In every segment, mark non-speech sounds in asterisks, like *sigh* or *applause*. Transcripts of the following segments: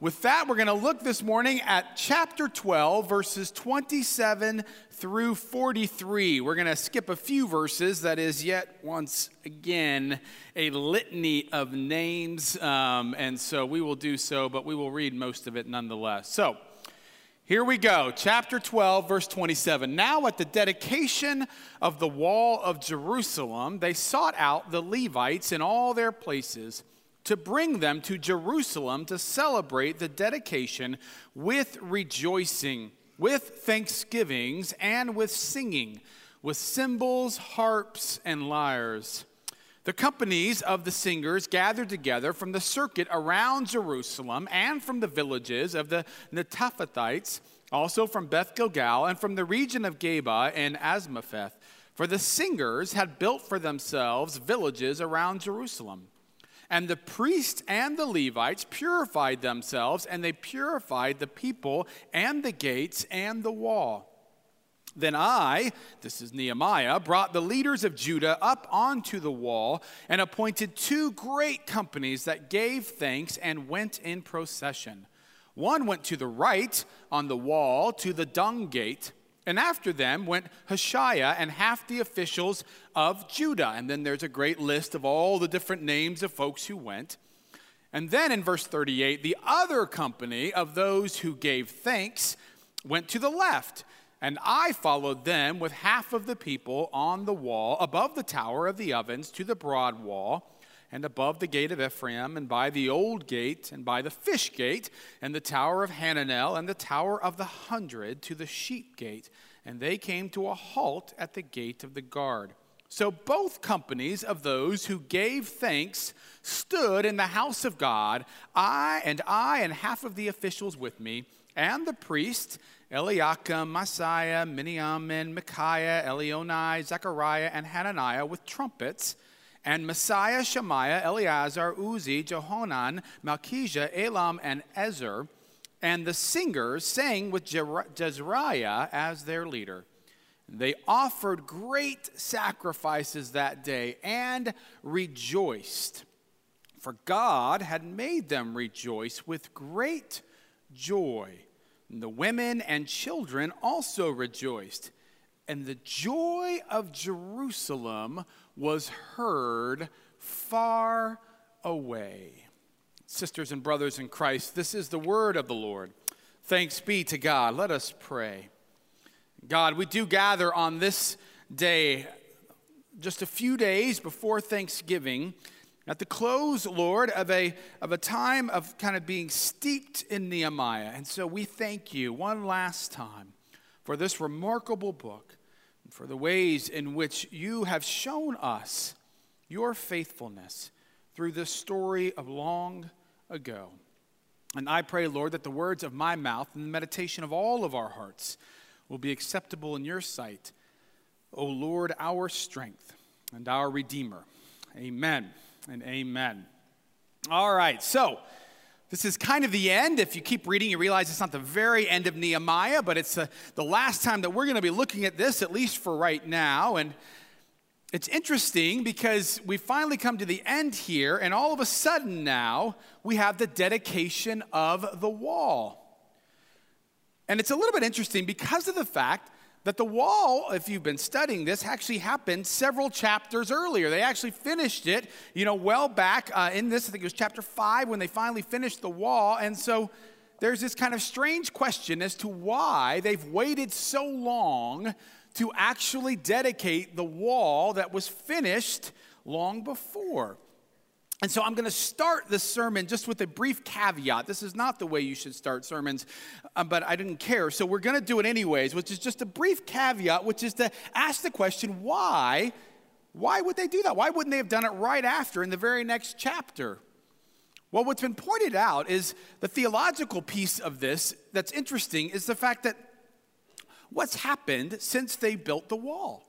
with that, we're going to look this morning at chapter 12, verses 27 through 43. We're going to skip a few verses, that is, yet once again, a litany of names. Um, and so we will do so, but we will read most of it nonetheless. So, here we go, chapter 12, verse 27. Now, at the dedication of the wall of Jerusalem, they sought out the Levites in all their places to bring them to Jerusalem to celebrate the dedication with rejoicing, with thanksgivings, and with singing, with cymbals, harps, and lyres. The companies of the singers gathered together from the circuit around Jerusalem and from the villages of the Netophathites, also from Beth Gilgal and from the region of Geba and Azmaveth. For the singers had built for themselves villages around Jerusalem. And the priests and the Levites purified themselves, and they purified the people and the gates and the wall. Then I, this is Nehemiah, brought the leaders of Judah up onto the wall and appointed two great companies that gave thanks and went in procession. One went to the right on the wall to the dung gate, and after them went Hoshaiah and half the officials of Judah. And then there's a great list of all the different names of folks who went. And then in verse 38, the other company of those who gave thanks went to the left and I followed them with half of the people on the wall, above the tower of the ovens to the broad wall, and above the gate of Ephraim, and by the old gate, and by the fish gate, and the tower of Hananel, and the tower of the hundred to the sheep gate. And they came to a halt at the gate of the guard. So both companies of those who gave thanks stood in the house of God, I and I and half of the officials with me, and the priest Eliakim, Maaseiah, Miniamin, Micaiah, Elioenai, Zechariah, and Hananiah with trumpets, and Maaseiah, Shemaiah, Eleazar, Uzzi, Johanan, Malchijah, Elam, and Ezer, and the singers sang with Jezrahiah as their leader. They offered great sacrifices that day and rejoiced, for God had made them rejoice with great joy. And the women and children also rejoiced. And the joy of Jerusalem was heard far away. Sisters and brothers in Christ, this is the word of the Lord. Thanks be to God. Let us pray. God, we do gather on this day, just a few days before Thanksgiving at the close, Lord, of a, of a time of kind of being steeped in Nehemiah. And so we thank you one last time for this remarkable book for the ways in which you have shown us your faithfulness through this story of long ago. And I pray, Lord, that the words of my mouth and the meditation of all of our hearts will be acceptable in your sight. O Lord, our strength and our Redeemer. Amen and amen. All right, so this is kind of the end. If you keep reading, you realize it's not the very end of Nehemiah, but it's uh, the last time that we're going to be looking at this, at least for right now. And it's interesting because we finally come to the end here, and all of a sudden now we have the dedication of the wall. And it's a little bit interesting because of the fact that the wall, if you've been studying this, actually happened several chapters earlier. They actually finished it, you know, well back uh, in this, I think it was chapter five when they finally finished the wall. And so there's this kind of strange question as to why they've waited so long to actually dedicate the wall that was finished long before. And so I'm going to start this sermon just with a brief caveat. This is not the way you should start sermons, um, but I didn't care. So we're going to do it anyways, which is just a brief caveat, which is to ask the question why? Why would they do that? Why wouldn't they have done it right after in the very next chapter? Well, what's been pointed out is the theological piece of this that's interesting is the fact that what's happened since they built the wall?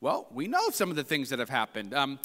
Well, we know some of the things that have happened. Um,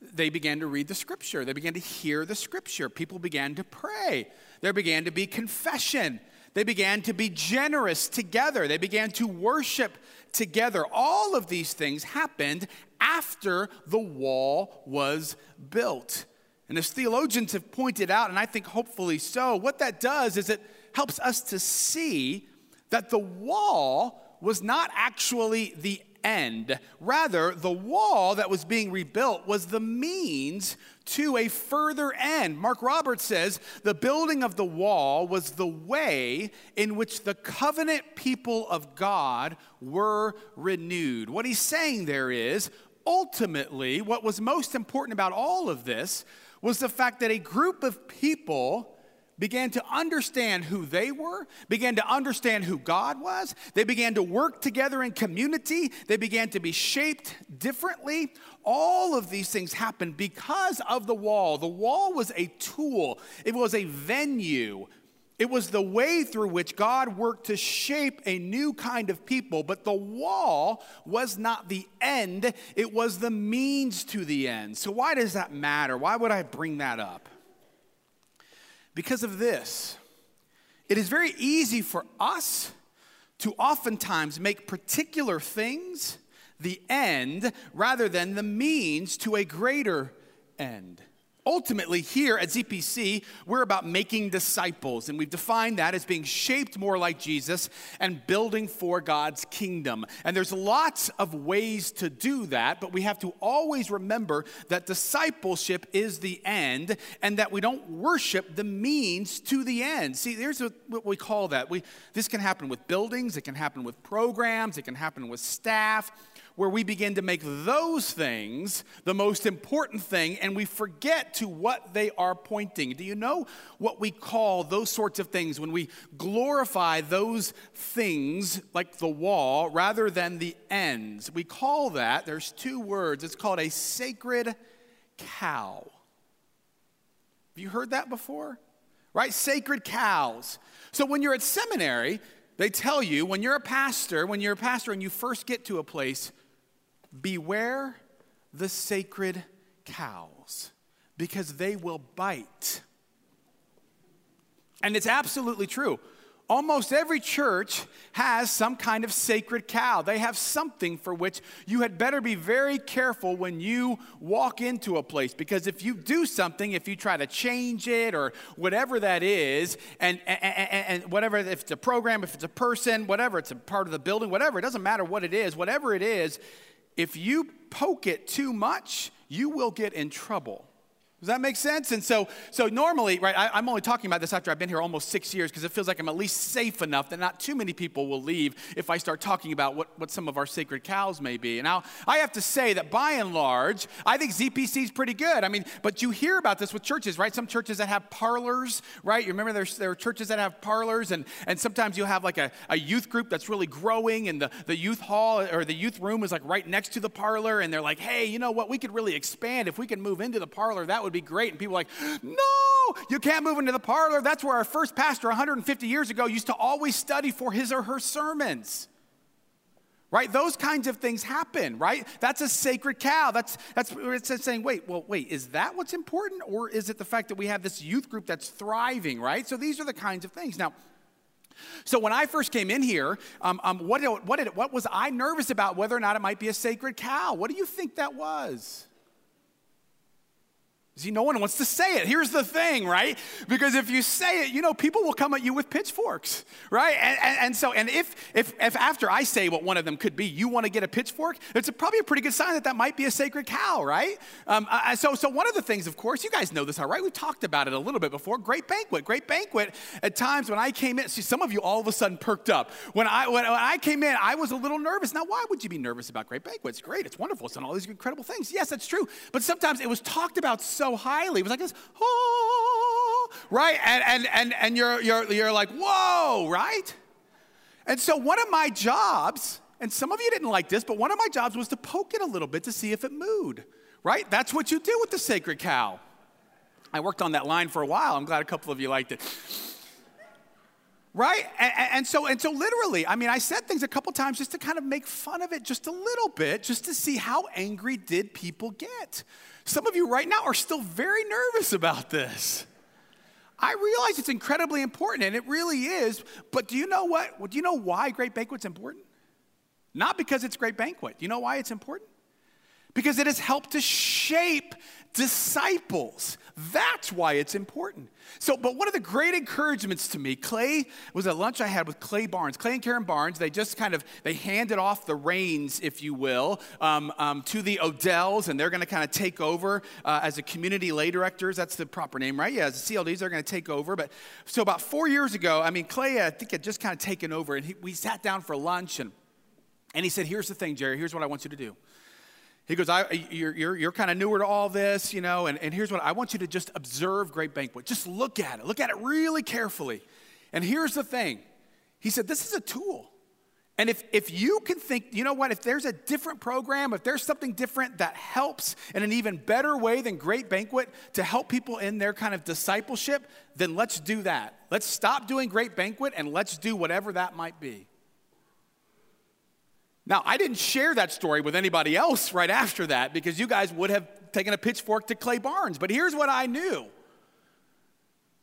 they began to read the scripture. They began to hear the scripture. People began to pray. There began to be confession. They began to be generous together. They began to worship together. All of these things happened after the wall was built. And as theologians have pointed out, and I think hopefully so, what that does is it helps us to see that the wall was not actually the end. Rather, the wall that was being rebuilt was the means to a further end. Mark Roberts says the building of the wall was the way in which the covenant people of God were renewed. What he's saying there is ultimately, what was most important about all of this was the fact that a group of people began to understand who they were, began to understand who God was. They began to work together in community. They began to be shaped differently. All of these things happened because of the wall. The wall was a tool, it was a venue. It was the way through which God worked to shape a new kind of people, but the wall was not the end, it was the means to the end. So, why does that matter? Why would I bring that up? Because of this. It is very easy for us to oftentimes make particular things the end rather than the means to a greater end. Ultimately, here at ZPC, we're about making disciples, and we've defined that as being shaped more like Jesus and building for God's kingdom. And there's lots of ways to do that, but we have to always remember that discipleship is the end and that we don't worship the means to the end. See, there's what we call that. We, this can happen with buildings, it can happen with programs, it can happen with staff where we begin to make those things the most important thing and we forget to what they are pointing. Do you know what we call those sorts of things when we glorify those things like the wall rather than the ends? We call that, there's two words, it's called a sacred cow. Have you heard that before? Right? Sacred cows. So when you're at seminary, they tell you when you're a pastor, when you're a pastor and you first get to a place, Beware the sacred cows, because they will bite. And it's absolutely true. Almost every church has some kind of sacred cow. They have something for which you had better be very careful when you walk into a place because if you do something, if you try to change it or whatever that is, and, and, and, whatever, if it's a program, if it's a person, whatever, it's a part of the building, whatever, it doesn't matter what it is, whatever it is, if you poke it too much, you will get in trouble. Does that make sense? And so, so normally, right, I, am only talking about this after I've been here almost six years because it feels like I'm at least safe enough that not too many people will leave if I start talking about what, what some of our sacred cows may be. And now I have to say that by and large, I think ZPC is pretty good. I mean, but you hear about this with churches, right? Some churches that have parlors, right? You remember there's, there are churches that have parlors, and, and sometimes you'll have like a, a youth group that's really growing, and the, the youth hall or the youth room is like right next to the parlor, and they're like, hey, you know what? We could really expand. If we could move into the parlor, that would be great. And people like, no, you can't move into the parlor. That's where our first pastor 150 years ago used to always study for his or her sermons. Right? Those kinds of things happen, right? That's a sacred cow. That's that's it's saying, wait, well, wait, is that what's important? Or is it the fact that we have this youth group that's thriving, right? So these are the kinds of things. Now, so when I first came in here, um, um, what, what, did, what was I nervous about whether or not it might be a sacred cow? What do you think that was? See, no one wants to say it. Here's the thing, right? Because if you say it, you know, people will come at you with pitchforks, right? And, and, and, so, and if, if, if after I say what one of them could be, you want to get a pitchfork, it's a, probably a pretty good sign that that might be a sacred cow, right? Um, so, so one of the things, of course, you guys know this, all right? We talked about it a little bit before. Great banquet, great banquet. At times when I came in, see, some of you all of a sudden perked up. When I when, when I came in, I was a little nervous. Now, why would you be nervous about great banquets? Great, it's wonderful. It's done all these incredible things. Yes, that's true. But sometimes it was talked about so so highly. It was like this, oh, right? And, and, and, and you're, you're, you're like, whoa, right? And so one of my jobs, and some of you didn't like this, but one of my jobs was to poke it a little bit to see if it moved, right? That's what you do with the sacred cow. I worked on that line for a while. I'm glad a couple of you liked it. Right? And, and, so, and so literally, I mean, I said things a couple times just to kind of make fun of it just a little bit, just to see how angry did people get. Some of you right now are still very nervous about this. I realize it's incredibly important, and it really is. But do you know what? Do you know why Great Banquet's important? Not because it's Great Banquet. Do you know why it's important? Because it has helped to shape disciples. That's why it's important. So, but one of the great encouragements to me, Clay was a lunch I had with Clay Barnes. Clay and Karen Barnes, they just kind of, they handed off the reins, if you will, um, um, to the Odells, and they're going to kind of take over uh, as a community lay directors. That's the proper name, right? Yeah, as the CLDs, they're going to take over. But so about four years ago, I mean, Clay, I think had just kind of taken over, and he, we sat down for lunch, and, and he said, here's the thing, Jerry, here's what I want you to do. He goes, You're, you're, you're kind of newer to all this, you know, and, and here's what I want you to just observe Great Banquet. Just look at it, look at it really carefully. And here's the thing He said, This is a tool. And if, if you can think, you know what, if there's a different program, if there's something different that helps in an even better way than Great Banquet to help people in their kind of discipleship, then let's do that. Let's stop doing Great Banquet and let's do whatever that might be. Now, I didn't share that story with anybody else right after that because you guys would have taken a pitchfork to Clay Barnes. But here's what I knew.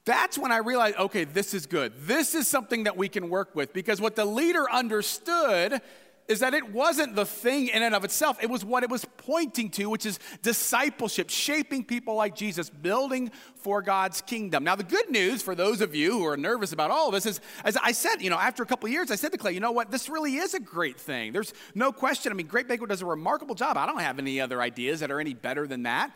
That's when I realized, okay, this is good. This is something that we can work with because what the leader understood is that it wasn't the thing in and of itself, it was what it was pointing to, which is discipleship, shaping people like Jesus, building for God's kingdom. Now, the good news for those of you who are nervous about all of this is, as I said, you know, after a couple years, I said to Clay, you know what, this really is a great thing. There's no question. I mean, Great Banquet does a remarkable job. I don't have any other ideas that are any better than that.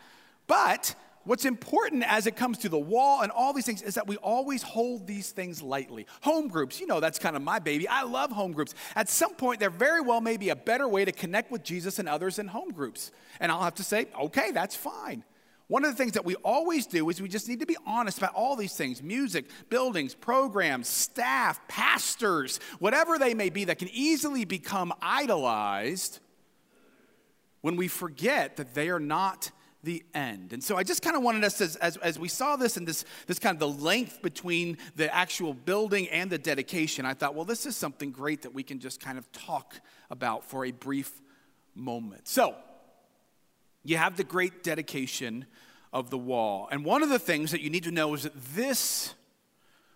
But What's important as it comes to the wall and all these things is that we always hold these things lightly. Home groups, you know, that's kind of my baby. I love home groups. At some point, there very well may be a better way to connect with Jesus and others in home groups. And I'll have to say, okay, that's fine. One of the things that we always do is we just need to be honest about all these things music, buildings, programs, staff, pastors, whatever they may be that can easily become idolized when we forget that they are not the end. And so I just kind of wanted us, as, as, as, we saw this and this, this kind of the length between the actual building and the dedication, I thought, well, this is something great that we can just kind of talk about for a brief moment. So, you have the great dedication of the wall. And one of the things that you need to know is that this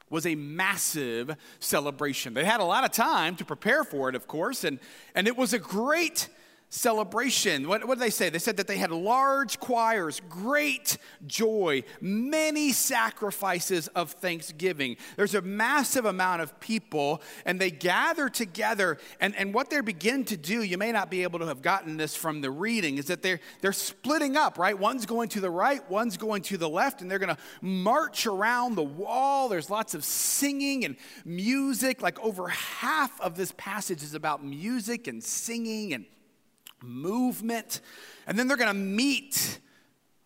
was a massive celebration. They had a lot of time to prepare for it, of course, and, and it was a great celebration. What, what, did they say? They said that they had large choirs, great joy, many sacrifices of thanksgiving. There's a massive amount of people, and they gather together. And, and what they begin to do, you may not be able to have gotten this from the reading, is that they're, they're splitting up, right? One's going to the right, one's going to the left, and they're going to march around the wall. There's lots of singing and music. Like over half of this passage is about music and singing and movement, and then they're going to meet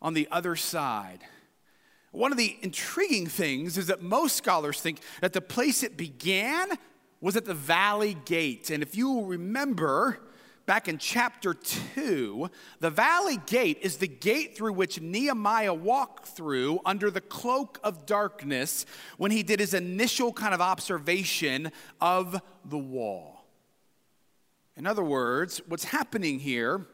on the other side. One of the intriguing things is that most scholars think that the place it began was at the valley gate. And if you remember, back in chapter 2, the valley gate is the gate through which Nehemiah walked through under the cloak of darkness when he did his initial kind of observation of the wall. In other words, what's happening here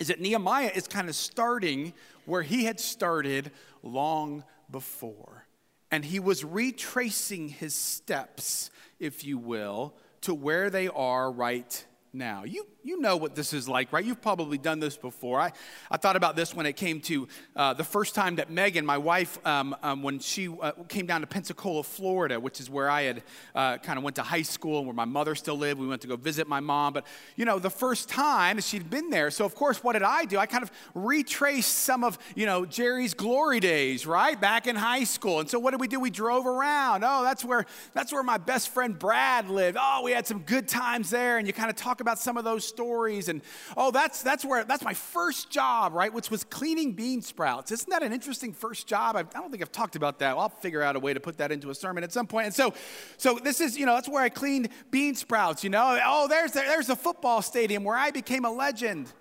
is that Nehemiah is kind of starting where he had started long before. And he was retracing his steps, if you will, to where they are right now. You, you know what this is like, right? You've probably done this before. I, I thought about this when it came to uh, the first time that Megan, my wife, um, um, when she uh, came down to Pensacola, Florida, which is where I had uh, kind of went to high school and where my mother still lived. We went to go visit my mom. But, you know, the first time she'd been there. So, of course, what did I do? I kind of retraced some of, you know, Jerry's glory days, right? Back in high school. And so what did we do? We drove around. Oh, that's where, that's where my best friend Brad lived. Oh, we had some good times there. And you kind of talk about some of those stories. And oh, that's that's where that's my first job, right? Which was cleaning bean sprouts. Isn't that an interesting first job? I, I don't think I've talked about that. Well, I'll figure out a way to put that into a sermon at some point. And so, so this is you know that's where I cleaned bean sprouts. You know, oh, there's the, there's a football stadium where I became a legend. *laughs*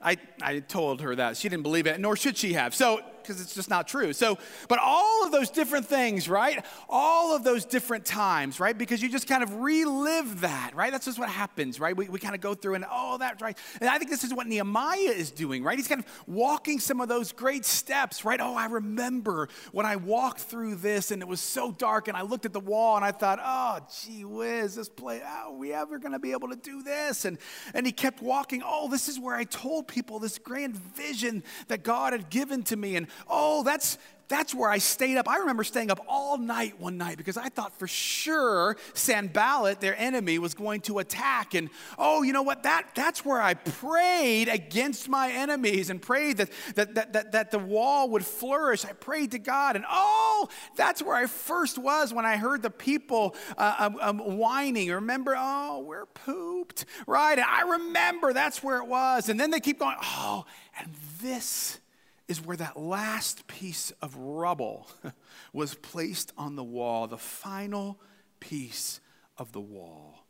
I, I told her that. She didn't believe it, nor should she have. So because it's just not true. So, but all of those different things, right? All of those different times, right? Because you just kind of relive that, right? That's just what happens, right? We, we kind of go through and, oh, that's right. And I think this is what Nehemiah is doing, right? He's kind of walking some of those great steps, right? Oh, I remember when I walked through this and it was so dark and I looked at the wall and I thought, oh, gee whiz, this place, are we ever going to be able to do this? And, and he kept walking, oh, this is where I told people this grand vision that God had given to me. And oh, that's that's where I stayed up. I remember staying up all night one night because I thought for sure Sanballat, their enemy, was going to attack. And oh, you know what? That, that's where I prayed against my enemies and prayed that, that, that, that, that the wall would flourish. I prayed to God. And oh, that's where I first was when I heard the people uh, um, um, whining. Remember, oh, we're pooped, right? And I remember that's where it was. And then they keep going, oh, and this is where that last piece of rubble *laughs* was placed on the wall, the final piece of the wall.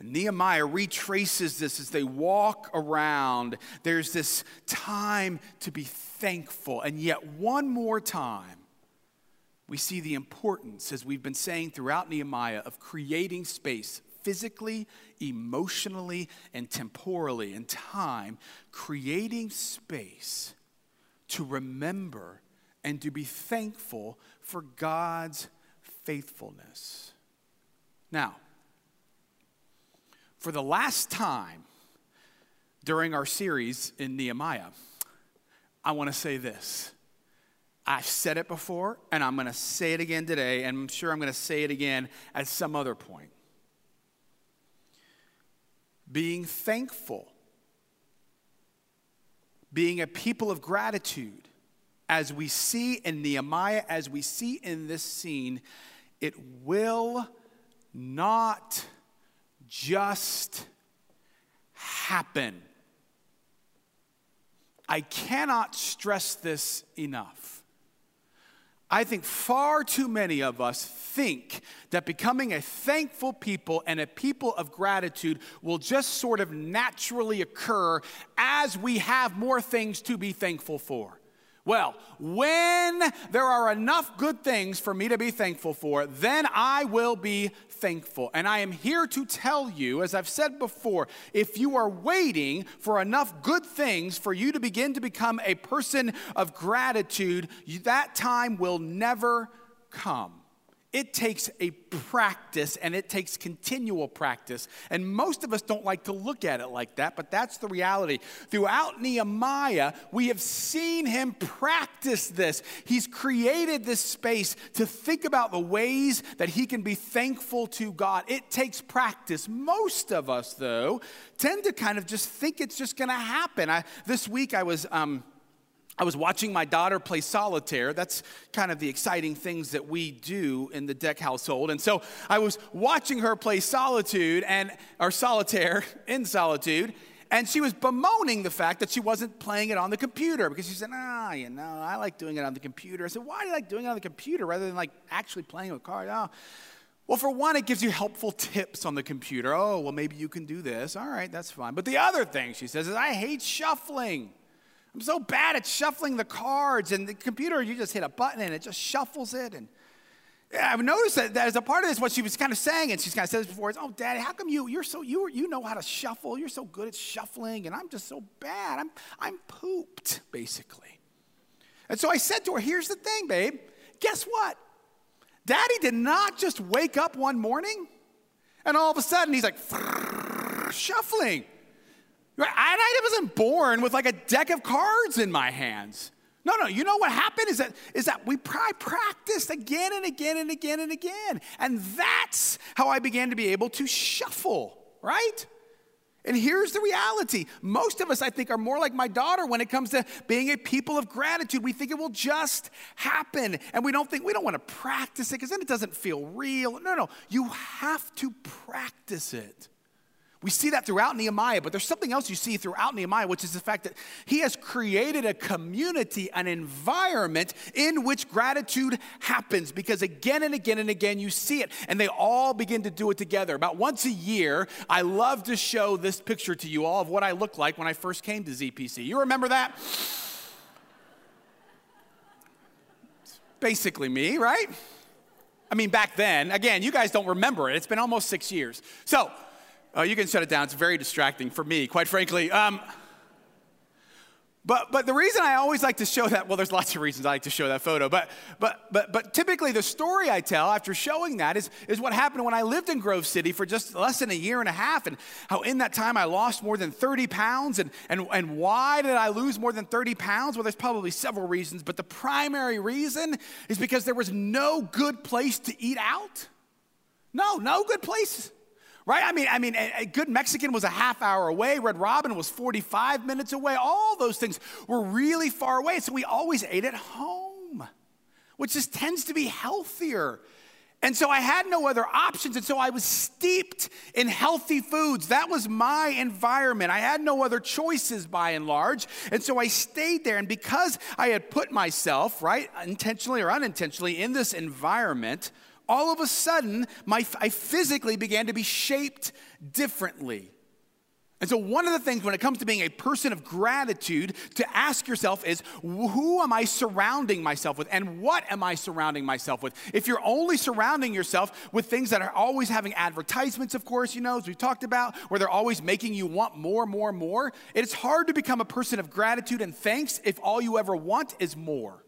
Nehemiah retraces this as they walk around. There's this time to be thankful. And yet, one more time, we see the importance, as we've been saying throughout Nehemiah, of creating space physically, emotionally, and temporally in time, creating space to remember and to be thankful for God's faithfulness. Now, for the last time during our series in Nehemiah, I want to say this. I've said it before, and I'm going to say it again today, and I'm sure I'm going to say it again at some other point. Being thankful being a people of gratitude, as we see in Nehemiah, as we see in this scene, it will not just happen. I cannot stress this enough. I think far too many of us think that becoming a thankful people and a people of gratitude will just sort of naturally occur as we have more things to be thankful for. Well, when there are enough good things for me to be thankful for, then I will be thankful. And I am here to tell you, as I've said before, if you are waiting for enough good things for you to begin to become a person of gratitude, that time will never come. It takes a practice and it takes continual practice. And most of us don't like to look at it like that, but that's the reality. Throughout Nehemiah, we have seen him practice this. He's created this space to think about the ways that he can be thankful to God. It takes practice. Most of us, though, tend to kind of just think it's just going to happen. I, this week I was. Um, I was watching my daughter play solitaire. That's kind of the exciting things that we do in the Deck household. And so I was watching her play solitude and or solitaire *laughs* in solitude, and she was bemoaning the fact that she wasn't playing it on the computer because she said, "Ah, you know, I like doing it on the computer." I said, "Why do you like doing it on the computer rather than like actually playing with cards?" Oh. Well, for one, it gives you helpful tips on the computer. Oh, well, maybe you can do this. All right, that's fine. But the other thing she says is, I hate shuffling. I'm so bad at shuffling the cards, and the computer, you just hit a button and it just shuffles it. And I've noticed that, that as a part of this, what she was kind of saying, and she's kind of said this before, is, "Oh, Daddy, how come you you're so you you know how to shuffle? You're so good at shuffling, and I'm just so bad. I'm I'm pooped, basically." And so I said to her, "Here's the thing, babe. Guess what? Daddy did not just wake up one morning, and all of a sudden he's like shuffling. I wasn't born with like a deck of cards in my hands. No, no, you know what happened is that, is that we practiced again and again and again and again. And that's how I began to be able to shuffle, right? And here's the reality. Most of us, I think, are more like my daughter when it comes to being a people of gratitude. We think it will just happen. And we don't think, we don't want to practice it because then it doesn't feel real. No, no, you have to practice it. We see that throughout Nehemiah, but there's something else you see throughout Nehemiah, which is the fact that he has created a community, an environment in which gratitude happens. Because again and again and again, you see it, and they all begin to do it together. About once a year, I love to show this picture to you all of what I looked like when I first came to ZPC. You remember that? basically me, right? I mean, back then, again, you guys don't remember it. It's been almost six years. So, uh, you can shut it down. It's very distracting for me, quite frankly. Um, but, but the reason I always like to show that, well, there's lots of reasons I like to show that photo, but, but, but, but typically the story I tell after showing that is, is what happened when I lived in Grove City for just less than a year and a half, and how in that time I lost more than 30 pounds. And, and, and why did I lose more than 30 pounds? Well, there's probably several reasons, but the primary reason is because there was no good place to eat out. No, no good place right? I mean, I mean, a, good Mexican was a half hour away. Red Robin was 45 minutes away. All those things were really far away. So we always ate at home, which just tends to be healthier. And so I had no other options. And so I was steeped in healthy foods. That was my environment. I had no other choices by and large. And so I stayed there. And because I had put myself, right, intentionally or unintentionally, in this environment, all of a sudden, my, I physically began to be shaped differently. And so, one of the things when it comes to being a person of gratitude to ask yourself is who am I surrounding myself with and what am I surrounding myself with? If you're only surrounding yourself with things that are always having advertisements, of course, you know, as we've talked about, where they're always making you want more, more, more, it's hard to become a person of gratitude and thanks if all you ever want is more.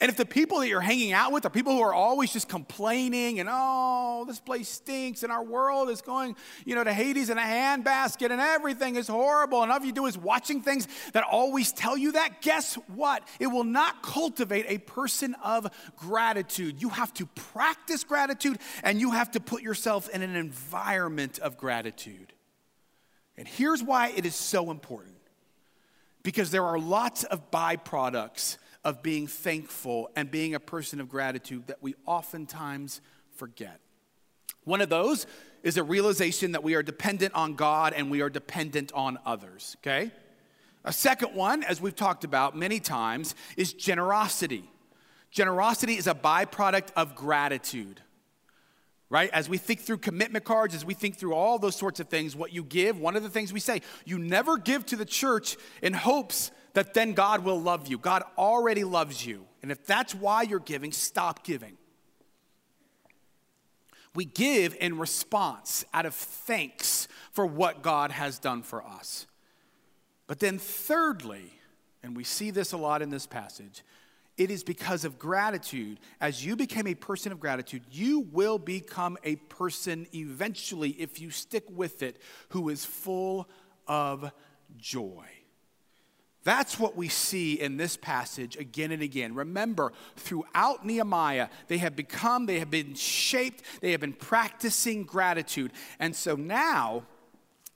And if the people that you're hanging out with are people who are always just complaining and, oh, this place stinks and our world is going, you know, to Hades in a handbasket and everything is horrible and all you do is watching things that always tell you that, guess what? It will not cultivate a person of gratitude. You have to practice gratitude and you have to put yourself in an environment of gratitude. And here's why it is so important because there are lots of byproducts of being thankful and being a person of gratitude that we oftentimes forget. One of those is a realization that we are dependent on God and we are dependent on others, okay? A second one, as we've talked about many times, is generosity. Generosity is a byproduct of gratitude, right? As we think through commitment cards, as we think through all those sorts of things, what you give, one of the things we say, you never give to the church in hopes that then God will love you. God already loves you. And if that's why you're giving, stop giving. We give in response out of thanks for what God has done for us. But then, thirdly, and we see this a lot in this passage, it is because of gratitude. As you became a person of gratitude, you will become a person eventually, if you stick with it, who is full of joy. That's what we see in this passage again and again. Remember, throughout Nehemiah, they have become, they have been shaped, they have been practicing gratitude. And so now,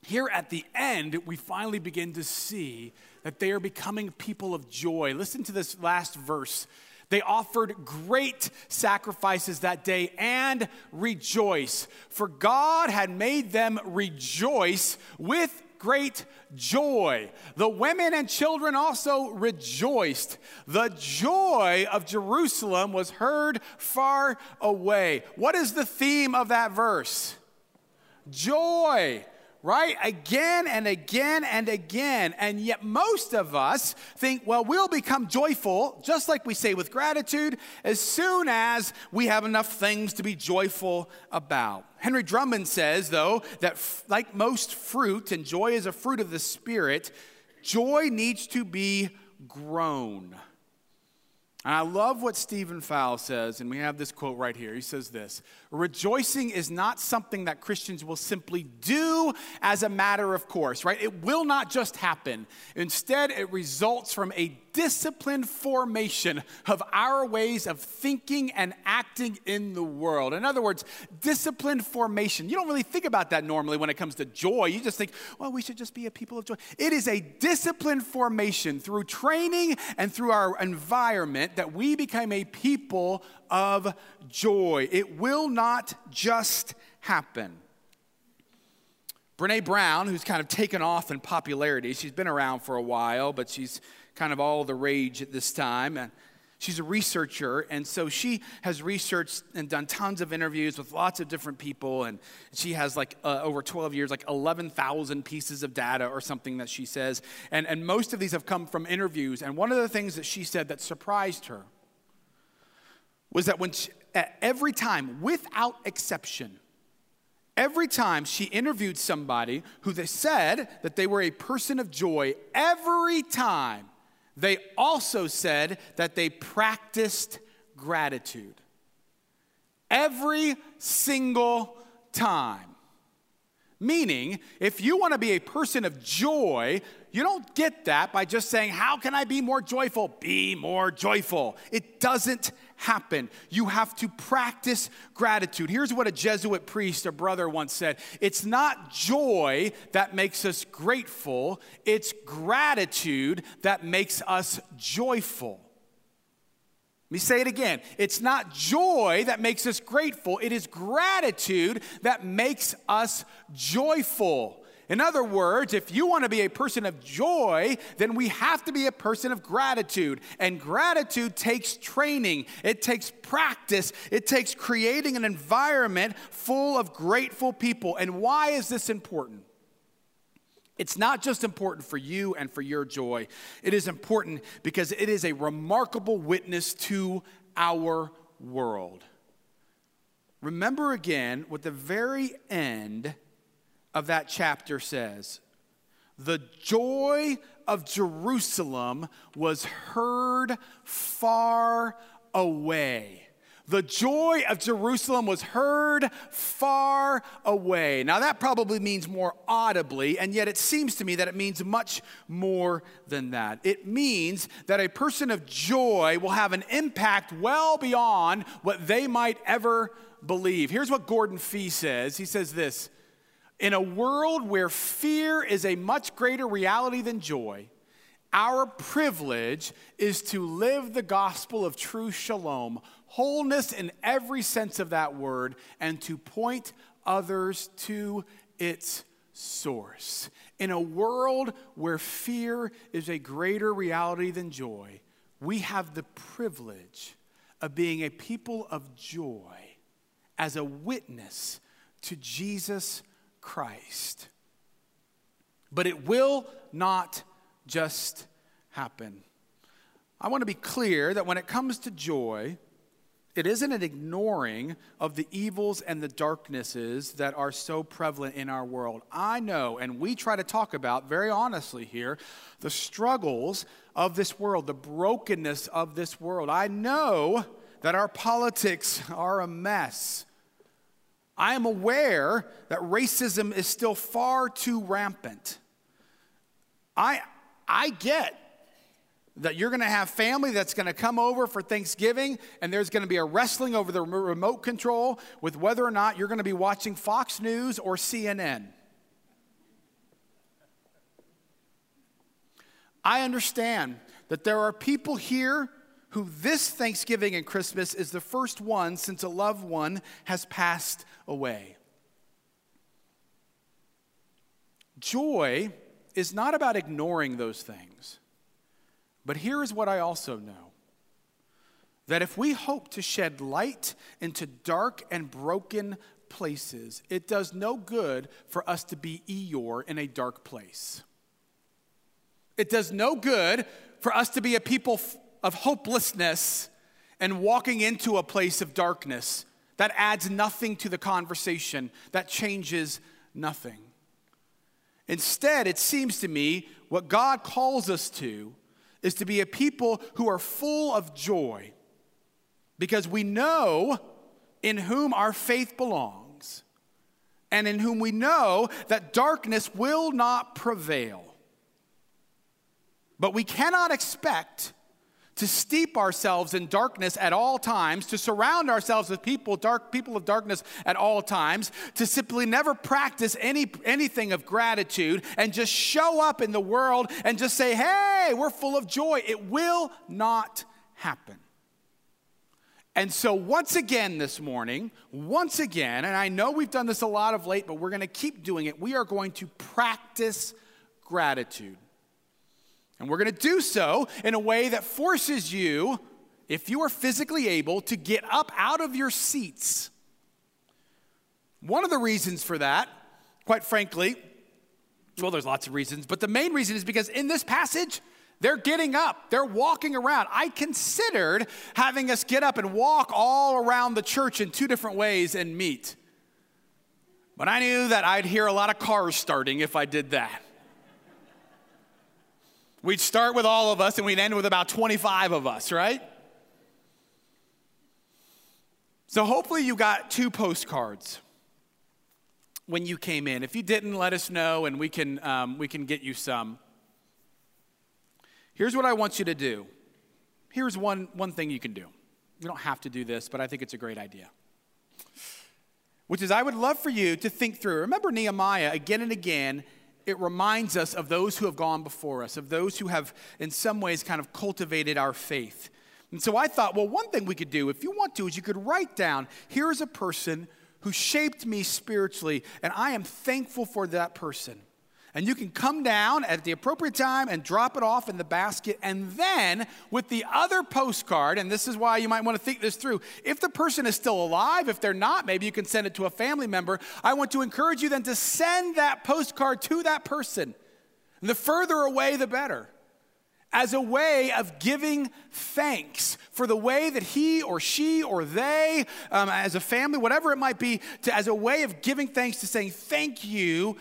here at the end, we finally begin to see that they are becoming people of joy. Listen to this last verse. They offered great sacrifices that day and rejoice, for God had made them rejoice with great joy. The women and children also rejoiced. The joy of Jerusalem was heard far away. What is the theme of that verse? Joy right? Again and again and again. And yet, most of us think, well, we'll become joyful, just like we say with gratitude, as soon as we have enough things to be joyful about. Henry Drummond says, though, that f- like most fruit, and joy is a fruit of the Spirit, joy needs to be grown. And I love what Stephen Fowl says, and we have this quote right here. He says this Rejoicing is not something that Christians will simply do as a matter of course, right? It will not just happen. Instead, it results from a disciplined formation of our ways of thinking and acting in the world. In other words, disciplined formation. You don't really think about that normally when it comes to joy. You just think, well, we should just be a people of joy. It is a disciplined formation through training and through our environment that we become a people of joy. It will not just happen. Brene Brown, who's kind of taken off in popularity, she's been around for a while, but she's kind of all the rage at this time. And she's a researcher, and so she has researched and done tons of interviews with lots of different people. And she has like uh, over 12 years, like 11,000 pieces of data or something that she says. And, and most of these have come from interviews. And one of the things that she said that surprised her was that when she, every time, without exception, every time she interviewed somebody who they said that they were a person of joy, every time they also said that they practiced gratitude. Every single time. Meaning, if you want to be a person of joy, you don't get that by just saying, How can I be more joyful? Be more joyful. It doesn't happen. You have to practice gratitude. Here's what a Jesuit priest or brother once said It's not joy that makes us grateful, it's gratitude that makes us joyful. Let me say it again. It's not joy that makes us grateful, it is gratitude that makes us joyful. In other words, if you want to be a person of joy, then we have to be a person of gratitude. And gratitude takes training, it takes practice, it takes creating an environment full of grateful people. And why is this important? It's not just important for you and for your joy, it is important because it is a remarkable witness to our world. Remember again what the very end of that chapter says The joy of Jerusalem was heard far away. The joy of Jerusalem was heard far away. Now, that probably means more audibly, and yet it seems to me that it means much more than that. It means that a person of joy will have an impact well beyond what they might ever believe. Here's what Gordon Fee says He says this In a world where fear is a much greater reality than joy, our privilege is to live the gospel of true shalom wholeness in every sense of that word, and to point others to its source. In a world where fear is a greater reality than joy, we have the privilege of being a people of joy as a witness to Jesus Christ. But it will not just happen. I want to be clear that when it comes to joy, it isn't an ignoring of the evils and the darknesses that are so prevalent in our world. I know, and we try to talk about very honestly here, the struggles of this world, the brokenness of this world. I know that our politics are a mess. I am aware that racism is still far too rampant. I, I get that you're going to have family that's going to come over for Thanksgiving and there's going to be a wrestling over the remote control with whether or not you're going to be watching Fox News or CNN. I understand that there are people here who this Thanksgiving and Christmas is the first one since a loved one has passed away. Joy is not about ignoring those things. But here is what I also know that if we hope to shed light into dark and broken places, it does no good for us to be Eeyore in a dark place. It does no good for us to be a people of hopelessness and walking into a place of darkness. That adds nothing to the conversation, that changes nothing. Instead, it seems to me what God calls us to is to be a people who are full of joy because we know in whom our faith belongs and in whom we know that darkness will not prevail. But we cannot expect to steep ourselves in darkness at all times, to surround ourselves with people, dark people of darkness at all times, to simply never practice any, anything of gratitude and just show up in the world and just say, hey, we're full of joy. It will not happen. And so, once again this morning, once again, and I know we've done this a lot of late, but we're going to keep doing it, we are going to practice gratitude. And we're going to do so in a way that forces you, if you are physically able, to get up out of your seats. One of the reasons for that, quite frankly, well, there's lots of reasons, but the main reason is because in this passage, They're getting up, they're walking around. I considered having us get up and walk all around the church in two different ways and meet. But I knew that I'd hear a lot of cars starting if I did that. We'd start with all of us and we'd end with about 25 of us, right? So hopefully you got two postcards when you came in. If you didn't, let us know and we can, um, we can get you some. Here's what I want you to do. Here's one, one thing you can do. You don't have to do this, but I think it's a great idea. Which is, I would love for you to think through. Remember Nehemiah again and again. It reminds us of those who have gone before us, of those who have, in some ways, kind of cultivated our faith. And so I thought, well, one thing we could do, if you want to, is you could write down here is a person who shaped me spiritually, and I am thankful for that person and you can come down at the appropriate time and drop it off in the basket. And then with the other postcard, and this is why you might want to think this through, if the person is still alive, if they're not, maybe you can send it to a family member. I want to encourage you then to send that postcard to that person. The further away, the better as a way of giving thanks for the way that he or she or they, um, as a family, whatever it might be, to, as a way of giving thanks to saying thank you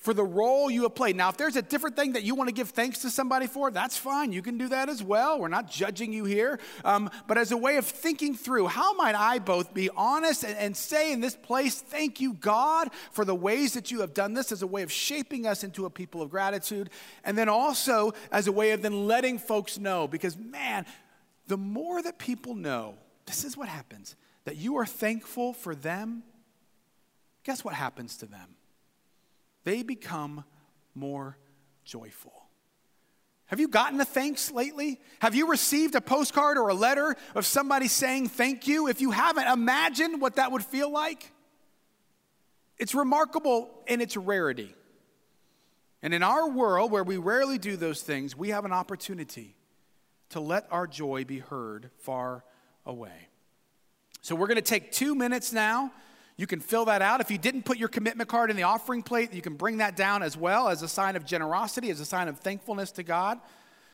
for the role you have played. Now, if there's a different thing that you want to give thanks to somebody for, that's fine. You can do that as well. We're not judging you here. Um, but as a way of thinking through, how might I both be honest and, and say in this place, thank you, God, for the ways that you have done this as a way of shaping us into a people of gratitude. And then also as a way of then letting folks know, because man, the more that people know, this is what happens, that you are thankful for them, guess what happens to them? They become more joyful. Have you gotten a thanks lately? Have you received a postcard or a letter of somebody saying thank you? If you haven't, imagine what that would feel like. It's remarkable in its rarity. And in our world, where we rarely do those things, we have an opportunity to let our joy be heard far away. So we're going to take two minutes now you can fill that out. If you didn't put your commitment card in the offering plate, you can bring that down as well as a sign of generosity, as a sign of thankfulness to God.